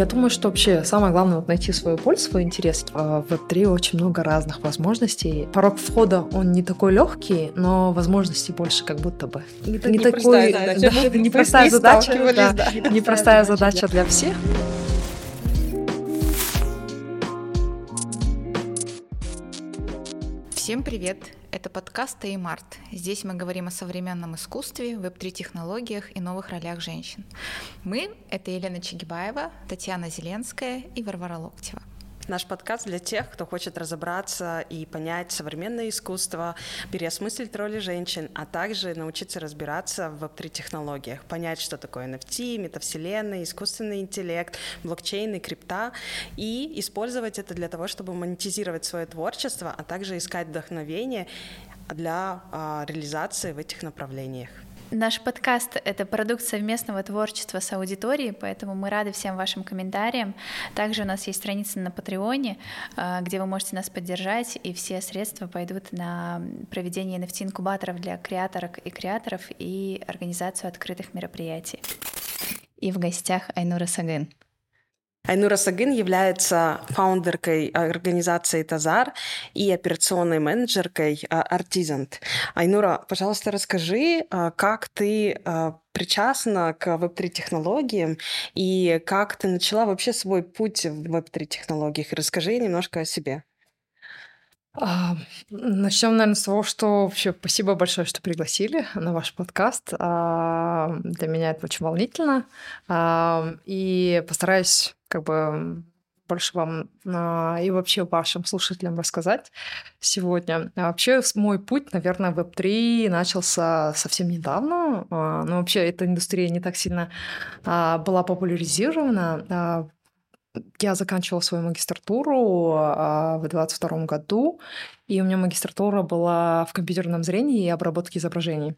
Я думаю, что вообще самое главное вот найти свою пользу, свой интерес. А в Web3 очень много разных возможностей. Порог входа, он не такой легкий, но возможностей больше как будто бы. Не, не, не такой, непростая задача, да, да, непростая задача для всех. Всем привет! Это подкаст Теймарт. Здесь мы говорим о современном искусстве, веб-3 технологиях и новых ролях женщин. Мы — это Елена Чигибаева, Татьяна Зеленская и Варвара Локтева. Наш подкаст для тех, кто хочет разобраться и понять современное искусство, переосмыслить роли женщин, а также научиться разбираться в веб-3 технологиях, понять, что такое NFT, метавселенная, искусственный интеллект, блокчейн и крипта, и использовать это для того, чтобы монетизировать свое творчество, а также искать вдохновение для а, реализации в этих направлениях. Наш подкаст — это продукт совместного творчества с аудиторией, поэтому мы рады всем вашим комментариям. Также у нас есть страница на Патреоне, а, где вы можете нас поддержать, и все средства пойдут на проведение NFT-инкубаторов для креаторок и креаторов и организацию открытых мероприятий. И в гостях Айнура Сагын. Айнура Сагын является фаундеркой организации Тазар и операционной менеджеркой Артизант. Айнура, пожалуйста, расскажи, а, как ты а, причастна к веб-3 технологиям и как ты начала вообще свой путь в веб-3 технологиях. Расскажи немножко о себе. А, начнем, наверное, с того, что вообще спасибо большое, что пригласили на ваш подкаст. А, для меня это очень волнительно. А, и постараюсь как бы больше вам а, и вообще вашим слушателям рассказать сегодня. А вообще мой путь, наверное, в Web3 начался совсем недавно. А, но вообще эта индустрия не так сильно а, была популяризирована. А, я заканчивала свою магистратуру а, в 2022 году, и у меня магистратура была в компьютерном зрении и обработке изображений.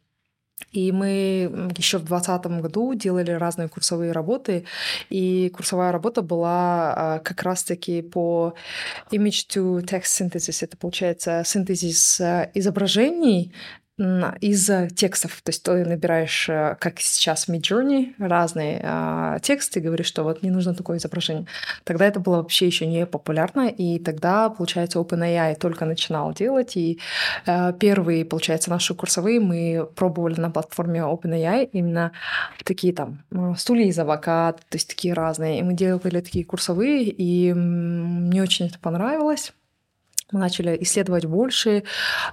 И мы еще в 2020 году делали разные курсовые работы, и курсовая работа была а, как раз-таки по image to text synthesis. Это получается синтезис а, изображений из текстов. То есть ты набираешь, э, как сейчас в Midjourney, разные э, тексты, и говоришь, что вот мне нужно такое изображение. Тогда это было вообще еще не популярно, и тогда, получается, OpenAI только начинал делать, и э, первые, получается, наши курсовые мы пробовали на платформе OpenAI именно такие там стулья из авокадо, то есть такие разные. И мы делали такие курсовые, и мне очень это понравилось. Мы начали исследовать больше,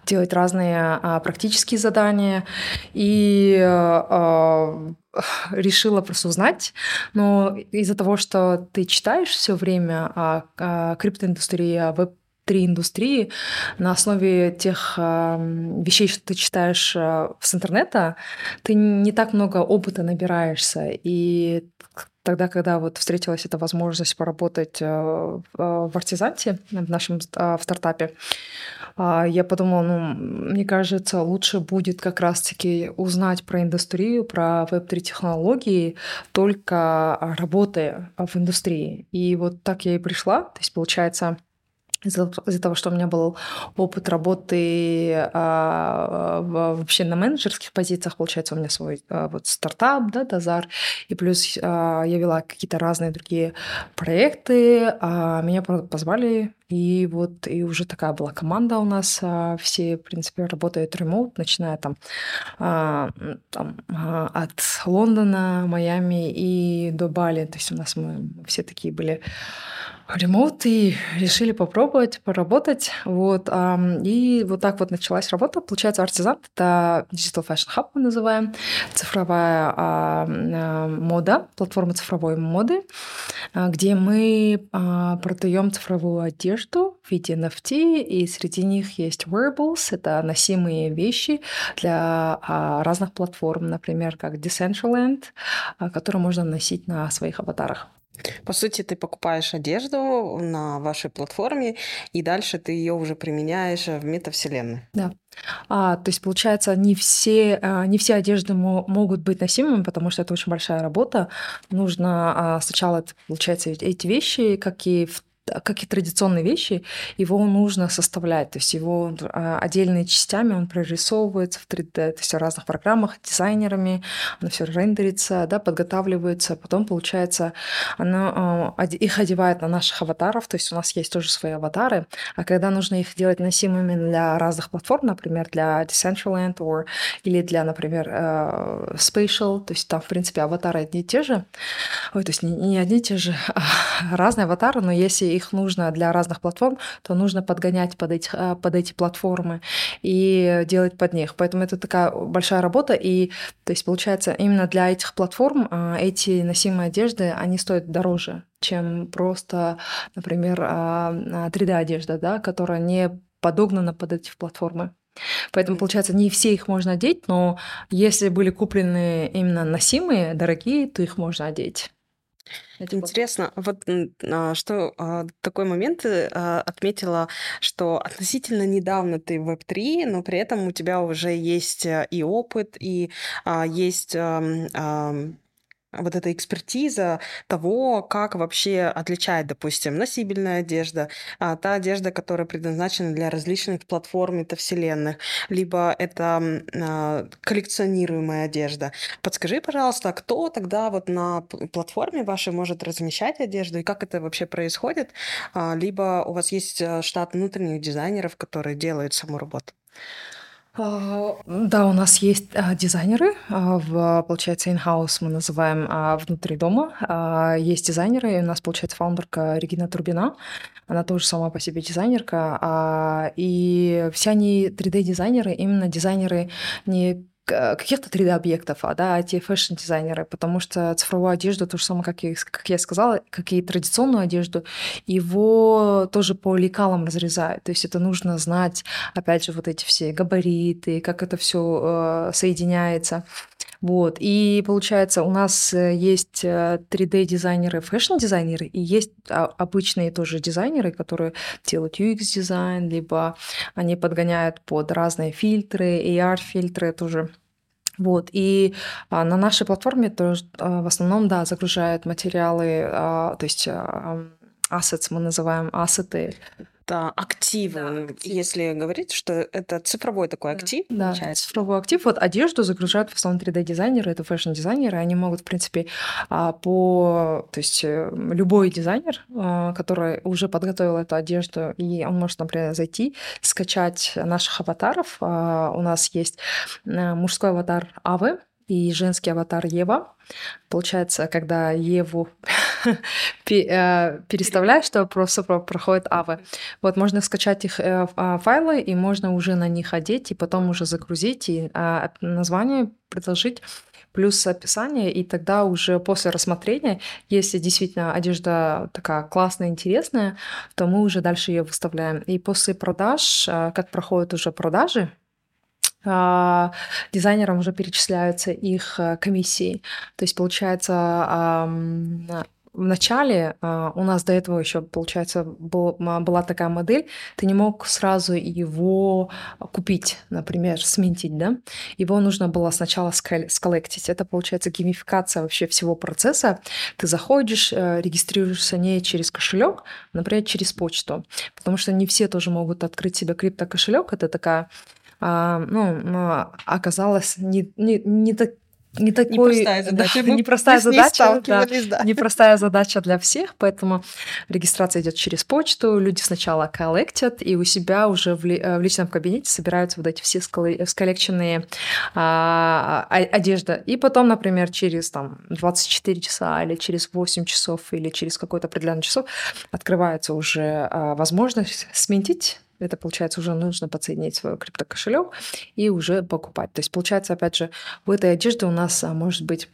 делать разные а, практические задания. И а, решила просто узнать. Но из-за того, что ты читаешь все время о, о криптоиндустрии, о веб три индустрии на основе тех э, вещей, что ты читаешь э, с интернета, ты не так много опыта набираешься. И тогда, когда вот встретилась эта возможность поработать э, в артизанте, в нашем э, в стартапе, а, я подумала, ну, мне кажется, лучше будет как раз-таки узнать про индустрию, про веб-3 технологии, только работая в индустрии. И вот так я и пришла. То есть, получается, из-за, из того, что у меня был опыт работы а, вообще на менеджерских позициях, получается, у меня свой а, вот стартап, да, Дазар, и плюс а, я вела какие-то разные другие проекты, а меня позвали, и вот и уже такая была команда у нас, а, все, в принципе, работают ремоут, начиная там, а, там а, от Лондона, Майами и до Бали, то есть у нас мы все такие были ремонт и решили попробовать, поработать. Вот. И вот так вот началась работа. Получается, Артизант — это Digital Fashion Hub мы называем, цифровая мода, платформа цифровой моды, где мы продаем цифровую одежду в виде NFT, и среди них есть wearables, это носимые вещи для разных платформ, например, как Decentraland, которые можно носить на своих аватарах. По сути, ты покупаешь одежду на вашей платформе, и дальше ты ее уже применяешь в метавселенной. Да. А, то есть, получается, не все, а, не все одежды могут быть носимыми, потому что это очень большая работа. Нужно а, сначала, получается, эти вещи, как и в как и традиционные вещи, его нужно составлять, то есть его а, отдельными частями он прорисовывается в 3D, то есть в разных программах, дизайнерами, оно все рендерится, да, подготавливается, потом, получается, оно, а, их одевает на наших аватаров, то есть у нас есть тоже свои аватары, а когда нужно их делать носимыми для разных платформ, например, для Decentraland or, или для, например, Spatial, то есть там, в принципе, аватары одни и те же, ой, то есть не, не одни и те же, а разные аватары, но если их нужно для разных платформ, то нужно подгонять под эти, э, под эти платформы и делать под них. Поэтому это такая большая работа, и то есть получается именно для этих платформ э, эти носимые одежды, они стоят дороже, чем просто, например, 3D-одежда, да, которая не подогнана под эти платформы. Поэтому, получается, не все их можно одеть, но если были куплены именно носимые, дорогие, то их можно одеть. Интересно, вот а, что а, такой момент ты а, отметила, что относительно недавно ты в Web3, но при этом у тебя уже есть и опыт, и есть вот эта экспертиза того, как вообще отличать, допустим, носибельная одежда, а, та одежда, которая предназначена для различных платформ метавселенных, либо это а, коллекционируемая одежда. Подскажи, пожалуйста, кто тогда вот на платформе вашей может размещать одежду и как это вообще происходит? А, либо у вас есть а, штат внутренних дизайнеров, которые делают саму работу? А, да, у нас есть а, дизайнеры, а, в, получается, in-house мы называем внутри дома. Есть дизайнеры, и у нас, получается, фаундерка Регина Турбина, она тоже сама по себе дизайнерка, и все они 3D-дизайнеры, именно дизайнеры не каких-то 3D-объектов, а, да, эти fashion-дизайнеры, потому что цифровую одежду, то же самое, как, я, как я сказала, как и традиционную одежду, его тоже по лекалам разрезают. То есть это нужно знать, опять же, вот эти все габариты, как это все э, соединяется. Вот. И получается, у нас э, есть 3D-дизайнеры, э, fashion-дизайнеры, и есть а, обычные тоже дизайнеры, которые делают UX-дизайн, либо они подгоняют под разные фильтры, AR-фильтры тоже. Вот. И а, на нашей платформе тоже а, в основном, да, загружают материалы, а, то есть а, assets мы называем ассеты, это активы, да, актив. если говорить, что это цифровой такой актив. Да, да цифровой актив. Вот одежду загружают в основном 3D-дизайнеры, это fashion-дизайнеры, они могут, в принципе, а, по... То есть э, любой дизайнер, а, который уже подготовил эту одежду, и он может, например, зайти, скачать наших аватаров. А, у нас есть э, мужской аватар Авы, и женский аватар Ева. Получается, когда Еву э, переставляешь, то просто проходит авы. Вот можно скачать их э, а, файлы, и можно уже на них одеть, и потом уже загрузить, и а, название предложить плюс описание, и тогда уже после рассмотрения, если действительно одежда такая классная, интересная, то мы уже дальше ее выставляем. И после продаж, а, как проходят уже продажи, дизайнерам уже перечисляются их э, комиссии. То есть, получается, в начале а, у нас до этого еще, получается, был, была такая модель, ты не мог сразу его купить, например, сментить, да? Его нужно было сначала сколлектить. Это, получается, геймификация вообще всего процесса. Ты заходишь, э, регистрируешься не через кошелек, например, через почту, потому что не все тоже могут открыть себе крипто-кошелек. Это такая а, ну, оказалось не, не, не так не такой непростая задача, да, непростая задача, да, да. непростая задача для всех, поэтому регистрация идет через почту, люди сначала коллектят и у себя уже в, ли, э, в личном кабинете собираются вот эти все сколлекченные а, а, одежда, и потом, например, через там 24 часа или через 8 часов или через какой-то определенный часов открывается уже а, возможность сменить это, получается, уже нужно подсоединить свой криптокошелек и уже покупать. То есть, получается, опять же, в этой одежде у нас а, может быть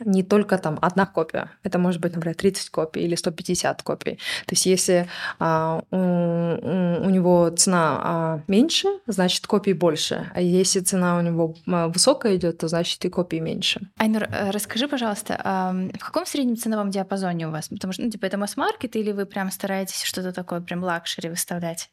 не только там одна копия, это может быть, например, 30 копий или 150 копий. То есть если а, у, у него цена а, меньше, значит копий больше, а если цена у него а, высокая идет, то значит и копий меньше. Айнур, э, расскажи, пожалуйста, а в каком среднем ценовом диапазоне у вас? Потому что, ну, типа, это масс-маркет или вы прям стараетесь что-то такое прям luxury выставлять?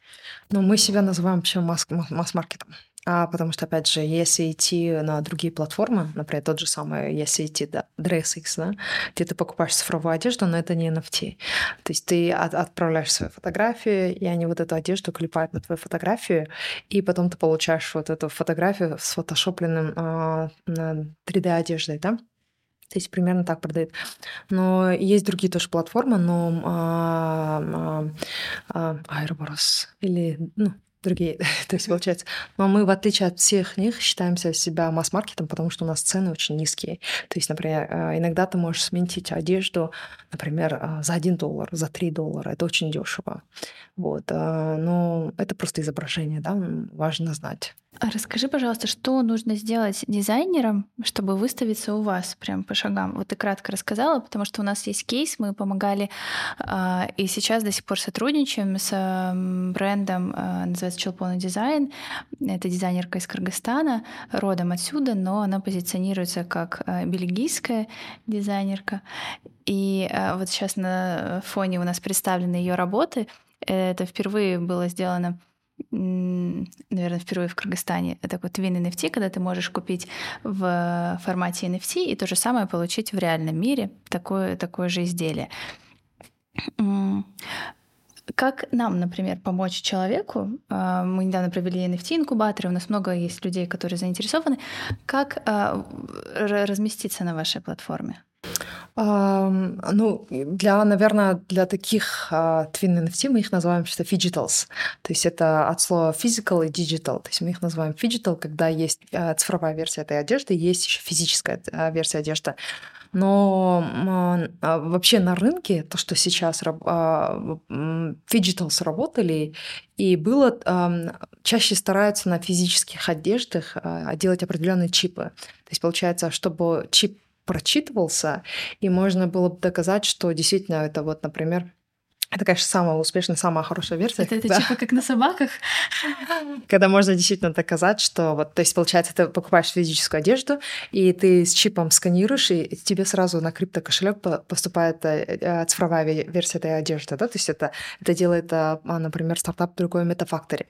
Ну, мы себя называем вообще масс-маркетом. А потому что, опять же, если идти на другие платформы, например, тот же самый, если идти да, DressX, да, где ты покупаешь цифровую одежду, но это не NFT. То есть ты от, отправляешь свои фотографии, и они вот эту одежду клепают на твою фотографию, и потом ты получаешь вот эту фотографию с фотошопленным а, 3D-одеждой, да? То есть примерно так продают. Но есть другие тоже платформы, но а, а, а, Aeroboros или ну, другие. То есть, получается, но мы, в отличие от всех них, считаемся себя масс-маркетом, потому что у нас цены очень низкие. То есть, например, э, иногда ты можешь сменить одежду, например, э, за 1 доллар, за 3 доллара. Это очень дешево. Вот. Э, но это просто изображение, да, важно знать. А расскажи, пожалуйста, что нужно сделать дизайнерам, чтобы выставиться у вас прям по шагам? Вот ты кратко рассказала, потому что у нас есть кейс, мы помогали э, и сейчас до сих пор сотрудничаем с э, брендом, э, называется Челпона Дизайн. Это дизайнерка из Кыргызстана, родом отсюда, но она позиционируется как э, бельгийская дизайнерка. И э, вот сейчас на фоне у нас представлены ее работы. Это впервые было сделано наверное, впервые в Кыргызстане такой Twin NFT, когда ты можешь купить в формате NFT и то же самое получить в реальном мире такое, такое же изделие. Как нам, например, помочь человеку? А, мы недавно провели NFT-инкубаторы, у нас много есть людей, которые заинтересованы. Как а, разместиться на вашей платформе? Ну, для, наверное, для таких uh, Twin NFT мы их называем что digitals. То есть это от слова physical и digital. То есть мы их называем digital, когда есть uh, цифровая версия этой одежды, есть еще физическая uh, версия одежды. Но а, вообще на рынке то, что сейчас phygital сработали, и было чаще стараются на физических одеждах делать определенные чипы. То есть получается, чтобы чип прочитывался, и можно было бы доказать, что действительно это вот, например, это, конечно, самая успешная, самая хорошая версия. Это, это когда... типа как на собаках? Когда можно действительно доказать, что вот, то есть, получается, ты покупаешь физическую одежду, и ты с чипом сканируешь, и тебе сразу на криптокошелек поступает э, э, цифровая версия этой одежды, да, то есть это, это делает, а, например, стартап другой Metafactory.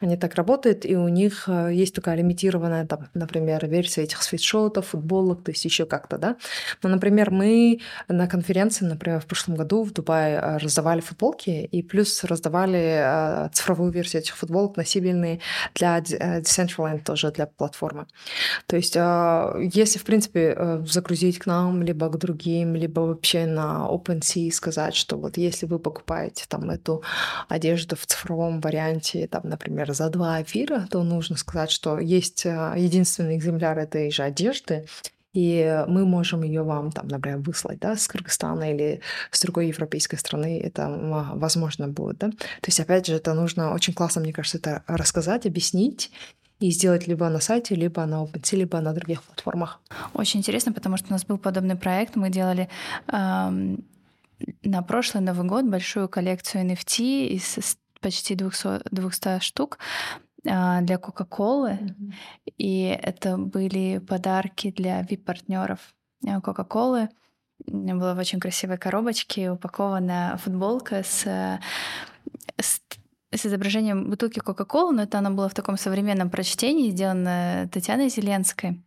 Они так работают, и у них э, есть такая лимитированная, там, например, версия этих свитшотов, футболок, то есть еще как-то, да. Но, например, мы на конференции, например, в прошлом году в Дубае раздавали футболки, и плюс раздавали э, цифровую версию этих футболок носибельные для э, Decentraland тоже для платформы. То есть, э, если, в принципе, загрузить к нам, либо к другим, либо вообще на OpenSea сказать, что вот если вы покупаете там эту одежду в цифровом варианте, там, например, за два эфира, то нужно сказать, что есть единственный экземпляр этой же одежды, и мы можем ее вам, там, например, выслать, да, с Кыргызстана или с другой европейской страны, это возможно будет, да. То есть, опять же, это нужно очень классно, мне кажется, это рассказать, объяснить, и сделать либо на сайте, либо на OpenSea, либо на других платформах. Очень интересно, потому что у нас был подобный проект, мы делали эм, на прошлый Новый год большую коллекцию NFT из почти 200, 200 штук а, для Кока-Колы. Mm-hmm. И это были подарки для VIP-партнеров э, Кока-Колы. Была в очень красивой коробочке упакована футболка с, с с изображением бутылки Кока-Колы, но это она была в таком современном прочтении, сделана Татьяной Зеленской.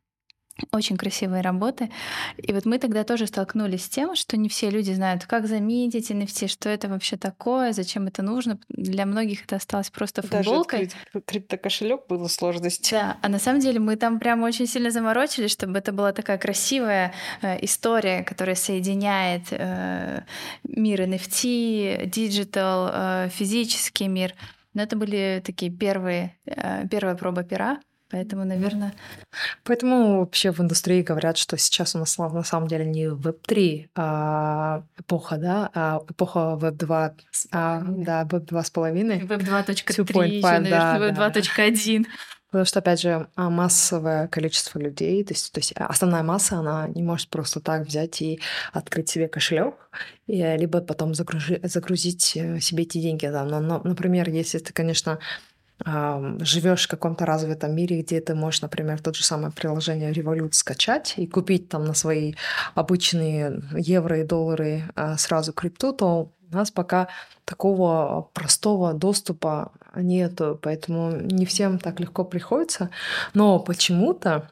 Очень красивые работы. И вот мы тогда тоже столкнулись с тем, что не все люди знают, как заметить NFT, что это вообще такое, зачем это нужно. Для многих это осталось просто футболкой. Даже криптокошелек было сложность. Да, а на самом деле мы там прямо очень сильно заморочились, чтобы это была такая красивая э, история, которая соединяет э, мир NFT, digital, э, физический мир. Но это были такие первые, э, первая проба пера. Поэтому, наверное... Поэтому вообще в индустрии говорят, что сейчас у нас на самом деле не веб-3 а эпоха, да, а эпоха веб-2, а, да, веб-2 с половиной. Веб-2.3, да, веб-2.1. Потому что, опять же, а, массовое количество людей, то есть, то есть основная масса, она не может просто так взять и открыть себе кошелек, и, либо потом загружи, загрузить э, себе эти деньги. Да. Но, но, например, если ты, конечно, живешь в каком-то развитом мире, где ты можешь, например, тот же самое приложение Revolut скачать и купить там на свои обычные евро и доллары а, сразу крипту, то у нас пока такого простого доступа нету, поэтому не всем так легко приходится. Но почему-то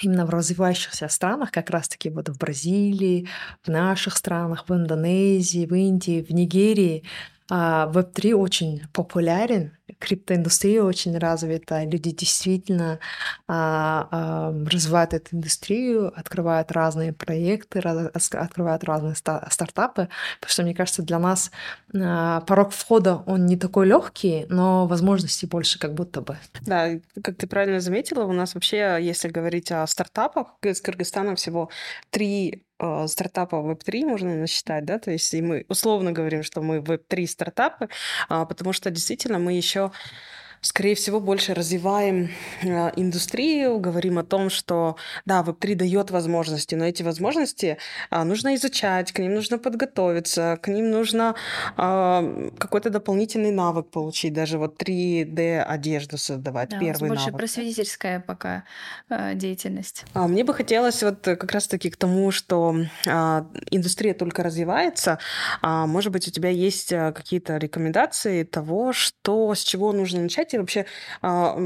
именно в развивающихся странах, как раз-таки вот в Бразилии, в наших странах, в Индонезии, в Индии, в Нигерии, Веб-3 очень популярен, криптоиндустрия очень развита, люди действительно а, а, развивают эту индустрию, открывают разные проекты, раз, открывают разные ста- стартапы, потому что, мне кажется, для нас а, порог входа, он не такой легкий, но возможностей больше как будто бы. Да, как ты правильно заметила, у нас вообще, если говорить о стартапах, из Кыргызстана всего три э, стартапа Web3 можно насчитать, да, то есть и мы условно говорим, что мы Web3 стартапы, а, потому что действительно мы еще скорее всего, больше развиваем э, индустрию, говорим о том, что да, Web3 дает возможности, но эти возможности а, нужно изучать, к ним нужно подготовиться, к ним нужно а, какой-то дополнительный навык получить, даже вот 3D одежду создавать, да, первый больше навык. просветительская пока э, деятельность. А, мне бы хотелось вот как раз-таки к тому, что а, индустрия только развивается, может быть, у тебя есть а, какие-то рекомендации того, что, с чего нужно начать, и вообще а,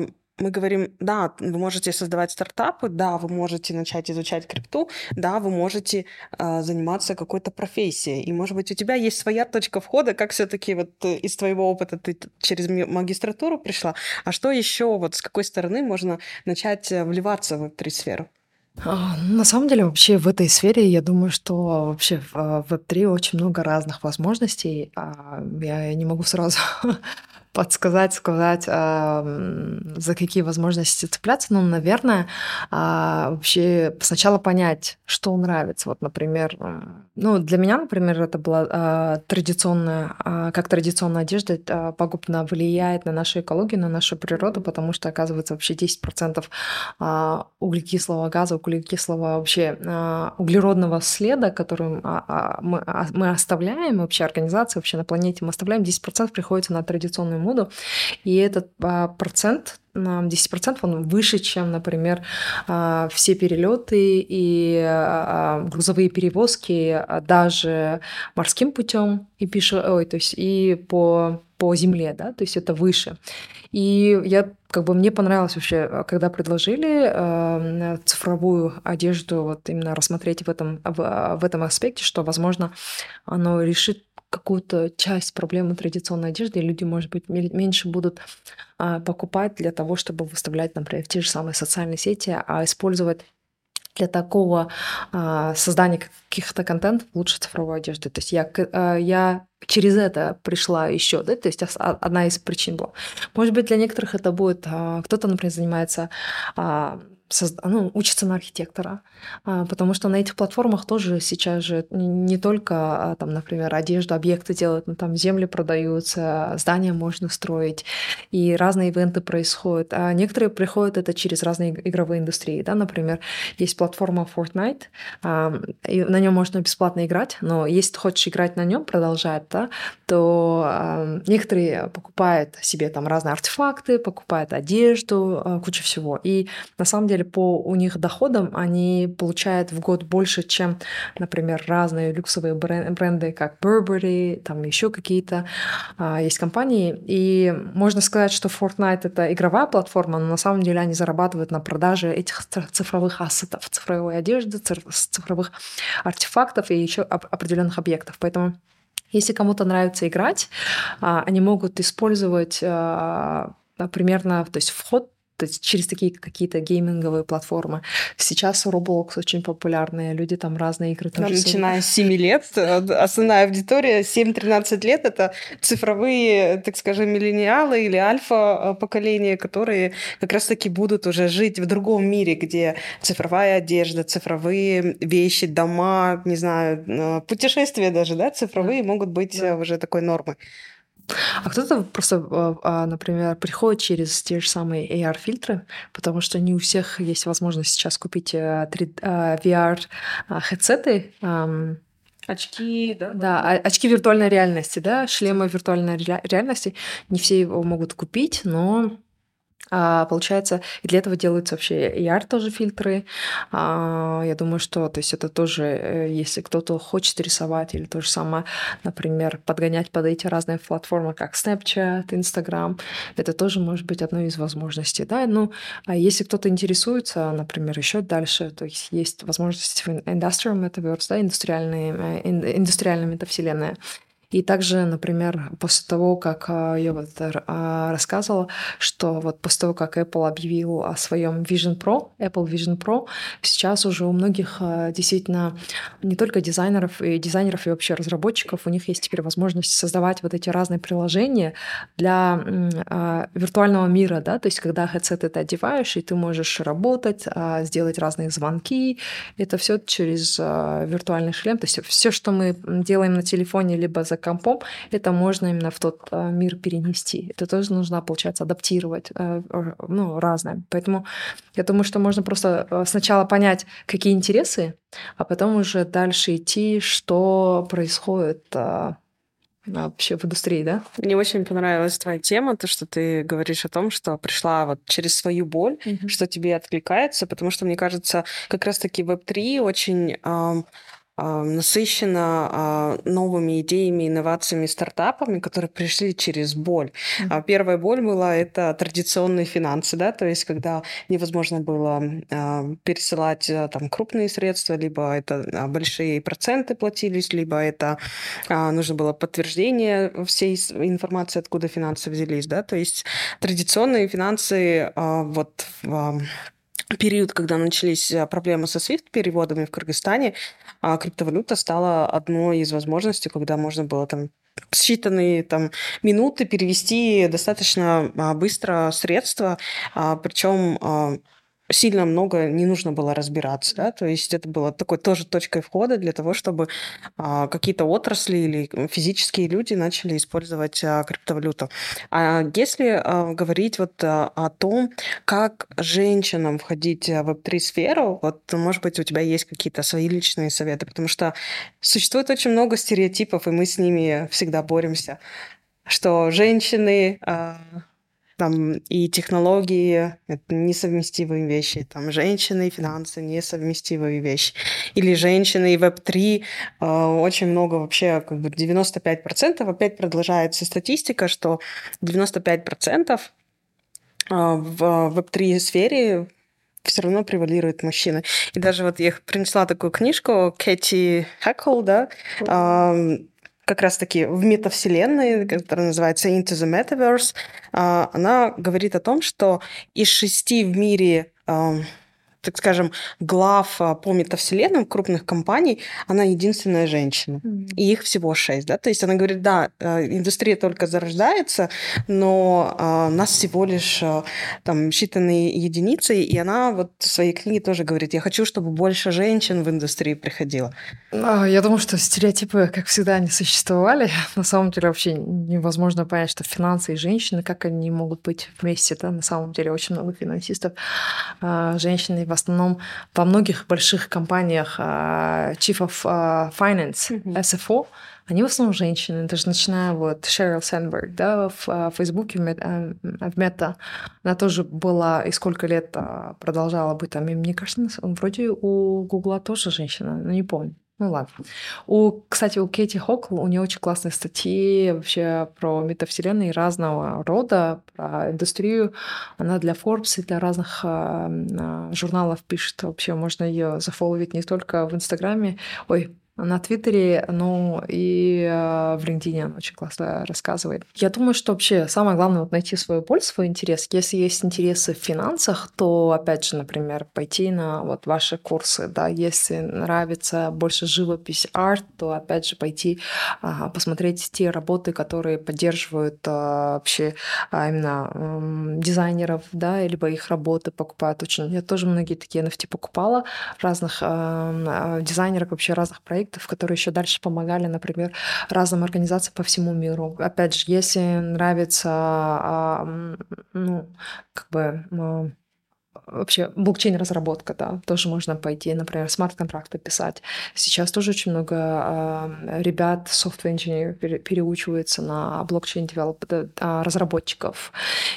мы говорим, да, вы можете создавать стартапы, да, вы можете начать изучать крипту, да, вы можете э, заниматься какой-то профессией. И, может быть, у тебя есть своя точка входа, как все-таки вот э, из твоего опыта ты через магистратуру пришла. А что еще, вот с какой стороны можно начать э, вливаться в эту сферу? А, на самом деле, вообще в этой сфере, я думаю, что вообще в Web3 очень много разных возможностей. Я не могу сразу подсказать, сказать, за какие возможности цепляться. Ну, наверное, а, вообще сначала понять, что нравится. Вот, например, а, ну, для меня, например, это была а, традиционная, как традиционная одежда пагубно влияет на нашу экологию, на нашу природу, потому что, оказывается, вообще 10% углекислого газа, углекислого вообще углеродного следа, который мы, мы оставляем, вообще организация вообще на планете мы оставляем, 10% приходится на традиционную моду, и этот а, процент 10% он выше, чем, например, а, все перелеты и а, грузовые перевозки даже морским путем и пишу, ой, то есть и по по земле, да, то есть это выше. И я как бы мне понравилось вообще, когда предложили э, цифровую одежду, вот именно рассмотреть в этом, в, в этом аспекте, что, возможно, оно решит какую-то часть проблемы традиционной одежды, и люди, может быть, меньше будут а, покупать для того, чтобы выставлять, например, в те же самые социальные сети, а использовать для такого а, создания каких-то контентов лучше цифровой одежды. То есть я, а, я через это пришла еще, да, то есть одна из причин была. Может быть, для некоторых это будет, а, кто-то, например, занимается а, ну, учится на архитектора, а, потому что на этих платформах тоже сейчас же не только, а, там, например, одежду, объекты делают, но там земли продаются, здания можно строить, и разные ивенты происходят. А некоторые приходят это через разные игровые индустрии. Да? Например, есть платформа Fortnite, и на нем можно бесплатно играть, но если ты хочешь играть на нем, продолжать, да, то некоторые покупают себе там разные артефакты, покупают одежду, кучу всего. И на самом деле деле по у них доходам они получают в год больше, чем, например, разные люксовые бренды, как Burberry, там еще какие-то а, есть компании. И можно сказать, что Fortnite это игровая платформа, но на самом деле они зарабатывают на продаже этих цифровых ассетов, цифровой одежды, цифровых артефактов и еще определенных объектов. Поэтому если кому-то нравится играть, а, они могут использовать а, примерно, то есть вход то есть через такие какие-то гейминговые платформы. Сейчас Roblox очень популярные, люди там разные игры тоже. начиная с 7 лет, основная аудитория 7-13 лет — это цифровые, так скажем, миллениалы или альфа-поколение, которые как раз-таки будут уже жить в другом мире, где цифровая одежда, цифровые вещи, дома, не знаю, э, путешествия даже, да, цифровые да. могут быть да. уже такой нормой. А кто-то просто, а, а, например, приходит через те же самые AR-фильтры, потому что не у всех есть возможность сейчас купить 3, VR-хедсеты, Очки, да? Да, очки виртуальной реальности, да, шлемы виртуальной реальности. Не все его могут купить, но а, получается, и для этого делаются вообще AR тоже фильтры. А, я думаю, что то есть это тоже, э, если кто-то хочет рисовать или то же самое, например, подгонять под эти разные платформы, как Snapchat, Instagram, это тоже может быть одной из возможностей. Да? Ну, а если кто-то интересуется, например, еще дальше, то есть есть возможность в Industrial Metaverse, да, индустриальные, э, индустриальная метавселенная, и также, например, после того, как а, я вот а, рассказывала, что вот после того, как Apple объявил о своем Vision Pro, Apple Vision Pro, сейчас уже у многих а, действительно не только дизайнеров и дизайнеров и вообще разработчиков, у них есть теперь возможность создавать вот эти разные приложения для виртуального мира, да, то есть когда headset ты одеваешь, и ты можешь работать, сделать разные звонки, это все через виртуальный шлем, то есть все, что мы делаем на телефоне либо за компом, это можно именно в тот э, мир перенести. Это тоже нужно, получается, адаптировать, э, ну, разное. Поэтому я думаю, что можно просто э, сначала понять, какие интересы, а потом уже дальше идти, что происходит вообще в индустрии, да? Мне очень понравилась твоя тема, то, что ты говоришь о том, что пришла вот через свою боль, mm-hmm. что тебе откликается, потому что, мне кажется, как раз-таки Web3 очень а, насыщена а, новыми идеями, инновациями, стартапами, которые пришли через боль. Mm-hmm. Первая боль была это традиционные финансы, да, то есть когда невозможно было пересылать там крупные средства, либо это большие проценты платились, либо это нужно было подтверждение всей информации, откуда финансы взялись, да, то есть традиционные финансы вот период, когда начались э, проблемы со SWIFT-переводами в Кыргызстане, а криптовалюта стала одной из возможностей, когда можно было там считанные там минуты перевести достаточно а, быстро средства, а, причем сильно много не нужно было разбираться, да, то есть это было такой тоже точкой входа для того, чтобы а, какие-то отрасли или физические люди начали использовать а, криптовалюту. А если а, говорить вот а, о том, как женщинам входить в Web3 сферу, вот, может быть, у тебя есть какие-то свои личные советы, потому что существует очень много стереотипов, и мы с ними всегда боремся, что женщины а, там и технологии — это несовместимые вещи, там женщины и финансы — несовместимые вещи. Или женщины и Web3 э, очень много вообще, как бы 95%, опять продолжается статистика, что 95% э, в Web3 сфере все равно превалируют мужчины. И даже вот я принесла такую книжку Кэти Хэкл, да, э, как раз-таки в метавселенной, которая называется Into the Metaverse, а, она говорит о том, что из шести в мире так скажем, глав а, по метавселенным крупных компаний, она единственная женщина. Mm-hmm. И их всего шесть. Да? То есть она говорит, да, э, индустрия только зарождается, но а, нас всего лишь а, там считанные единицы. И она вот в своей книге тоже говорит, я хочу, чтобы больше женщин в индустрии приходило. Я думаю, что стереотипы, как всегда, они существовали. На самом деле вообще невозможно понять, что финансы и женщины, как они могут быть вместе. Да? На самом деле очень много финансистов, женщины в основном во многих больших компаниях а, Chief of а, Finance, mm-hmm. SFO, они в основном женщины, даже начиная вот Шерил Сенберг, да, в а, Фейсбуке, в Мета, она тоже была и сколько лет продолжала быть там, и мне кажется, вроде у Гугла тоже женщина, но не помню. Ну ладно. У, кстати, у Кэти Хокл, у нее очень классные статьи вообще про метавселенные разного рода, про индустрию. Она для Forbes и для разных э, журналов пишет. Вообще можно ее зафоловить не только в Инстаграме, ой, на Твиттере, ну и э, в LinkedIn он очень классно рассказывает. Я думаю, что вообще самое главное вот найти свою боль, свой интерес. Если есть интересы в финансах, то, опять же, например, пойти на вот ваши курсы, да, если нравится больше живопись, арт, то, опять же, пойти а, посмотреть те работы, которые поддерживают а, вообще а, именно а, дизайнеров, да, либо их работы покупают очень. Я тоже многие такие NFT покупала, разных а, дизайнеров, вообще разных проектов, проектов, которые еще дальше помогали, например, разным организациям по всему миру. Опять же, если нравится, а, ну, как бы вообще блокчейн-разработка, да, тоже можно пойти, например, смарт-контракты писать. Сейчас тоже очень много э, ребят, software инженеров переучиваются на блокчейн а, разработчиков.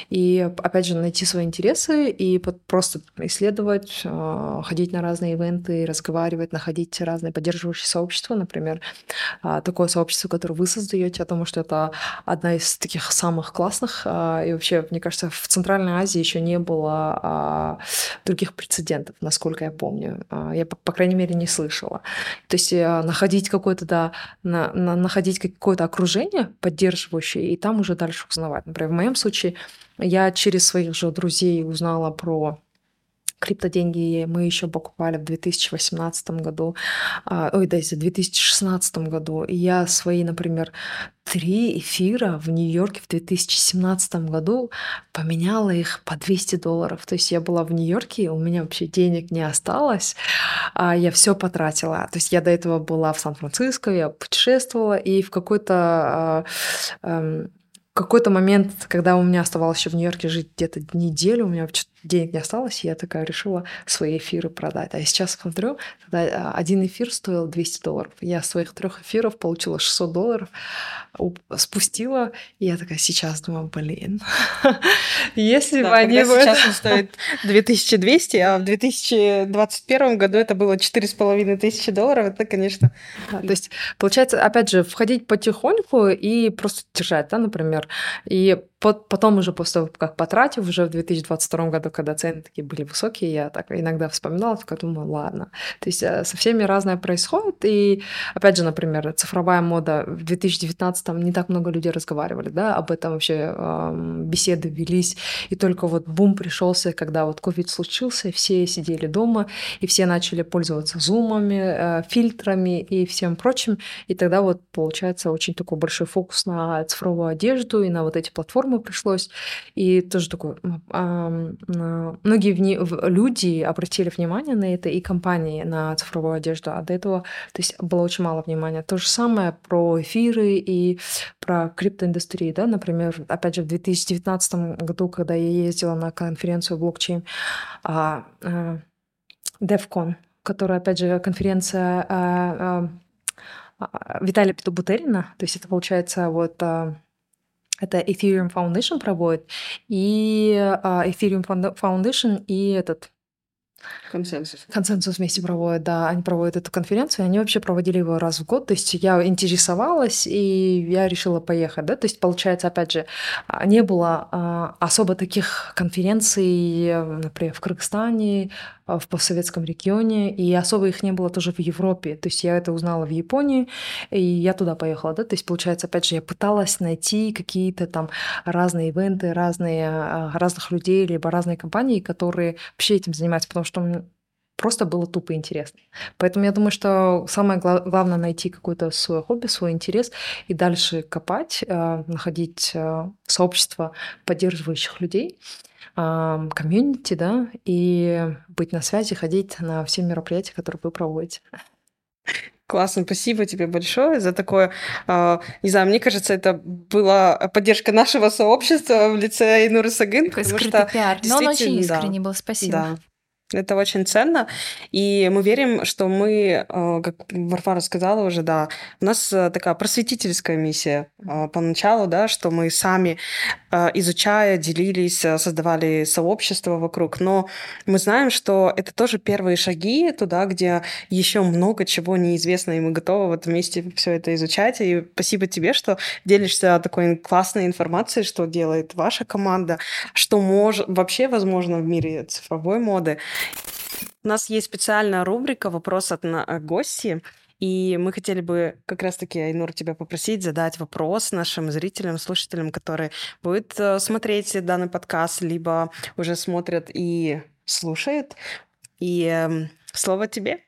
И, опять же, найти свои интересы и просто исследовать, э, ходить на разные ивенты, разговаривать, находить разные поддерживающие сообщества, например, э, такое сообщество, которое вы создаете, я думаю, что это одна из таких самых классных. Э, и вообще, мне кажется, в Центральной Азии еще не было других прецедентов, насколько я помню. А, я, по крайней мере, не слышала. То есть э, находить какое-то, да, на, на, находить какое-то окружение поддерживающее, и там уже дальше узнавать. Например, в моем случае я через своих же друзей узнала про криптоденьги мы еще покупали в 2018 году, а, ой, да, в 2016 году. И я свои, например, три эфира в Нью-Йорке в 2017 году поменяла их по 200 долларов. То есть я была в Нью-Йорке, у меня вообще денег не осталось, а я все потратила. То есть я до этого была в Сан-Франциско, я путешествовала, и в какой-то э, какой-то момент, когда у меня оставалось еще в Нью-Йорке жить где-то неделю, у меня денег не осталось, и я такая решила свои эфиры продать. А сейчас смотрю, тогда а, один эфир стоил 200 долларов. Я своих трех эфиров получила 600 долларов, спустила, и я такая сейчас думаю, блин, если бы они... Сейчас он стоит 2200, а в 2021 году это было 4,5 тысячи долларов, это, конечно... то есть, получается, опять же, входить потихоньку и просто держать, да, например, и потом уже после того, как потратив, уже в 2022 году, когда цены такие были высокие, я так иногда вспоминала, только думаю, ладно. То есть э, со всеми разное происходит. И, опять же, например, цифровая мода в 2019 не так много людей разговаривали, да, об этом вообще э, беседы велись. И только вот бум пришелся, когда вот ковид случился, все сидели дома, и все начали пользоваться зумами, э, фильтрами и всем прочим. И тогда вот получается очень такой большой фокус на цифровую одежду и на вот эти платформы, формы пришлось. И тоже такое, многие люди обратили внимание на это, и компании на цифровую одежду, а до этого то есть, было очень мало внимания. То же самое про эфиры и про криптоиндустрию, да, например, опять же, в 2019 году, когда я ездила на конференцию блокчейн, а, а, DevCon, которая, опять же, конференция а, Виталия Петубутерина, то есть это получается вот это Ethereum Foundation проводит, и а, Ethereum Foundation и этот Консенсус. Консенсус вместе проводят, да. Они проводят эту конференцию, они вообще проводили его раз в год. То есть я интересовалась, и я решила поехать, да. То есть, получается, опять же, а, не было а, особо таких конференций, например, в Кыргызстане, в постсоветском регионе, и особо их не было тоже в Европе. То есть я это узнала в Японии, и я туда поехала, да. То есть, получается, опять же, я пыталась найти какие-то там разные ивенты, разные, разных людей, либо разные компании, которые вообще этим занимаются, потому что просто было тупо интересно. Поэтому я думаю, что самое главное найти какое-то свое хобби, свой интерес и дальше копать, э, находить э, сообщество поддерживающих людей, э, комьюнити, да, и быть на связи, ходить на все мероприятия, которые вы проводите. Классно, спасибо тебе большое за такое. Не знаю, мне кажется, это была поддержка нашего сообщества в лице Инуры Сагын. Такой потому что пиар. Но он очень искренний да, был, спасибо. Да. Это очень ценно. И мы верим, что мы, э, как Варфара сказала уже, да, у нас э, такая просветительская миссия э, поначалу, да, что мы сами, изучая, делились, создавали сообщество вокруг. Но мы знаем, что это тоже первые шаги туда, где еще много чего неизвестно, и мы готовы вот вместе все это изучать. И спасибо тебе, что делишься такой классной информацией, что делает ваша команда, что мож... вообще возможно в мире цифровой моды. У нас есть специальная рубрика «Вопрос от гости». И мы хотели бы как раз-таки, Айнур, тебя попросить задать вопрос нашим зрителям, слушателям, которые будут э, смотреть данный подкаст, либо уже смотрят и слушают. И э, слово тебе.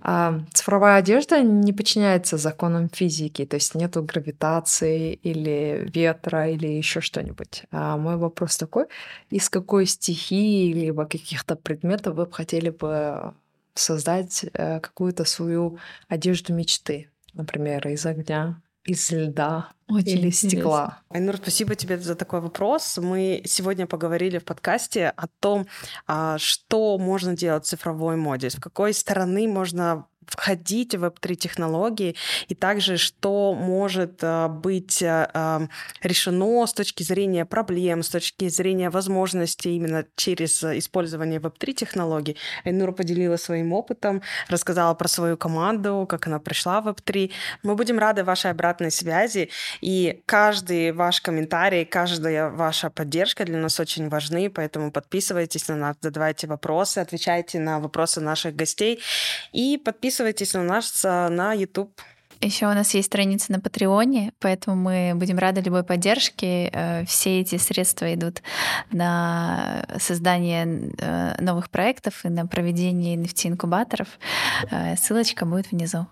А цифровая одежда не подчиняется законам физики, то есть нету гравитации или ветра или еще что-нибудь. А мой вопрос такой: из какой стихии либо каких-то предметов вы бы хотели бы создать э, какую-то свою одежду мечты, например, из огня, из льда, Очень или стекла? Айнур, спасибо тебе за такой вопрос. Мы сегодня поговорили в подкасте о том, а, что можно делать в цифровой моде, с какой стороны можно входить в Web3 технологии, и также что может э, быть э, эм, решено с точки зрения проблем, с точки зрения возможностей именно через использование Web3 технологий. Айнура поделилась своим опытом, рассказала про свою команду, как она пришла в Web3. Мы будем рады вашей обратной связи, и каждый ваш комментарий, каждая ваша поддержка для нас очень важны, поэтому подписывайтесь на нас, задавайте вопросы, отвечайте на вопросы наших гостей и подписывайтесь Подписывайтесь на нас на YouTube. Еще у нас есть страница на Патреоне, поэтому мы будем рады любой поддержке. Э, все эти средства идут на создание э, новых проектов и на проведение NFT-инкубаторов. Э, ссылочка будет внизу.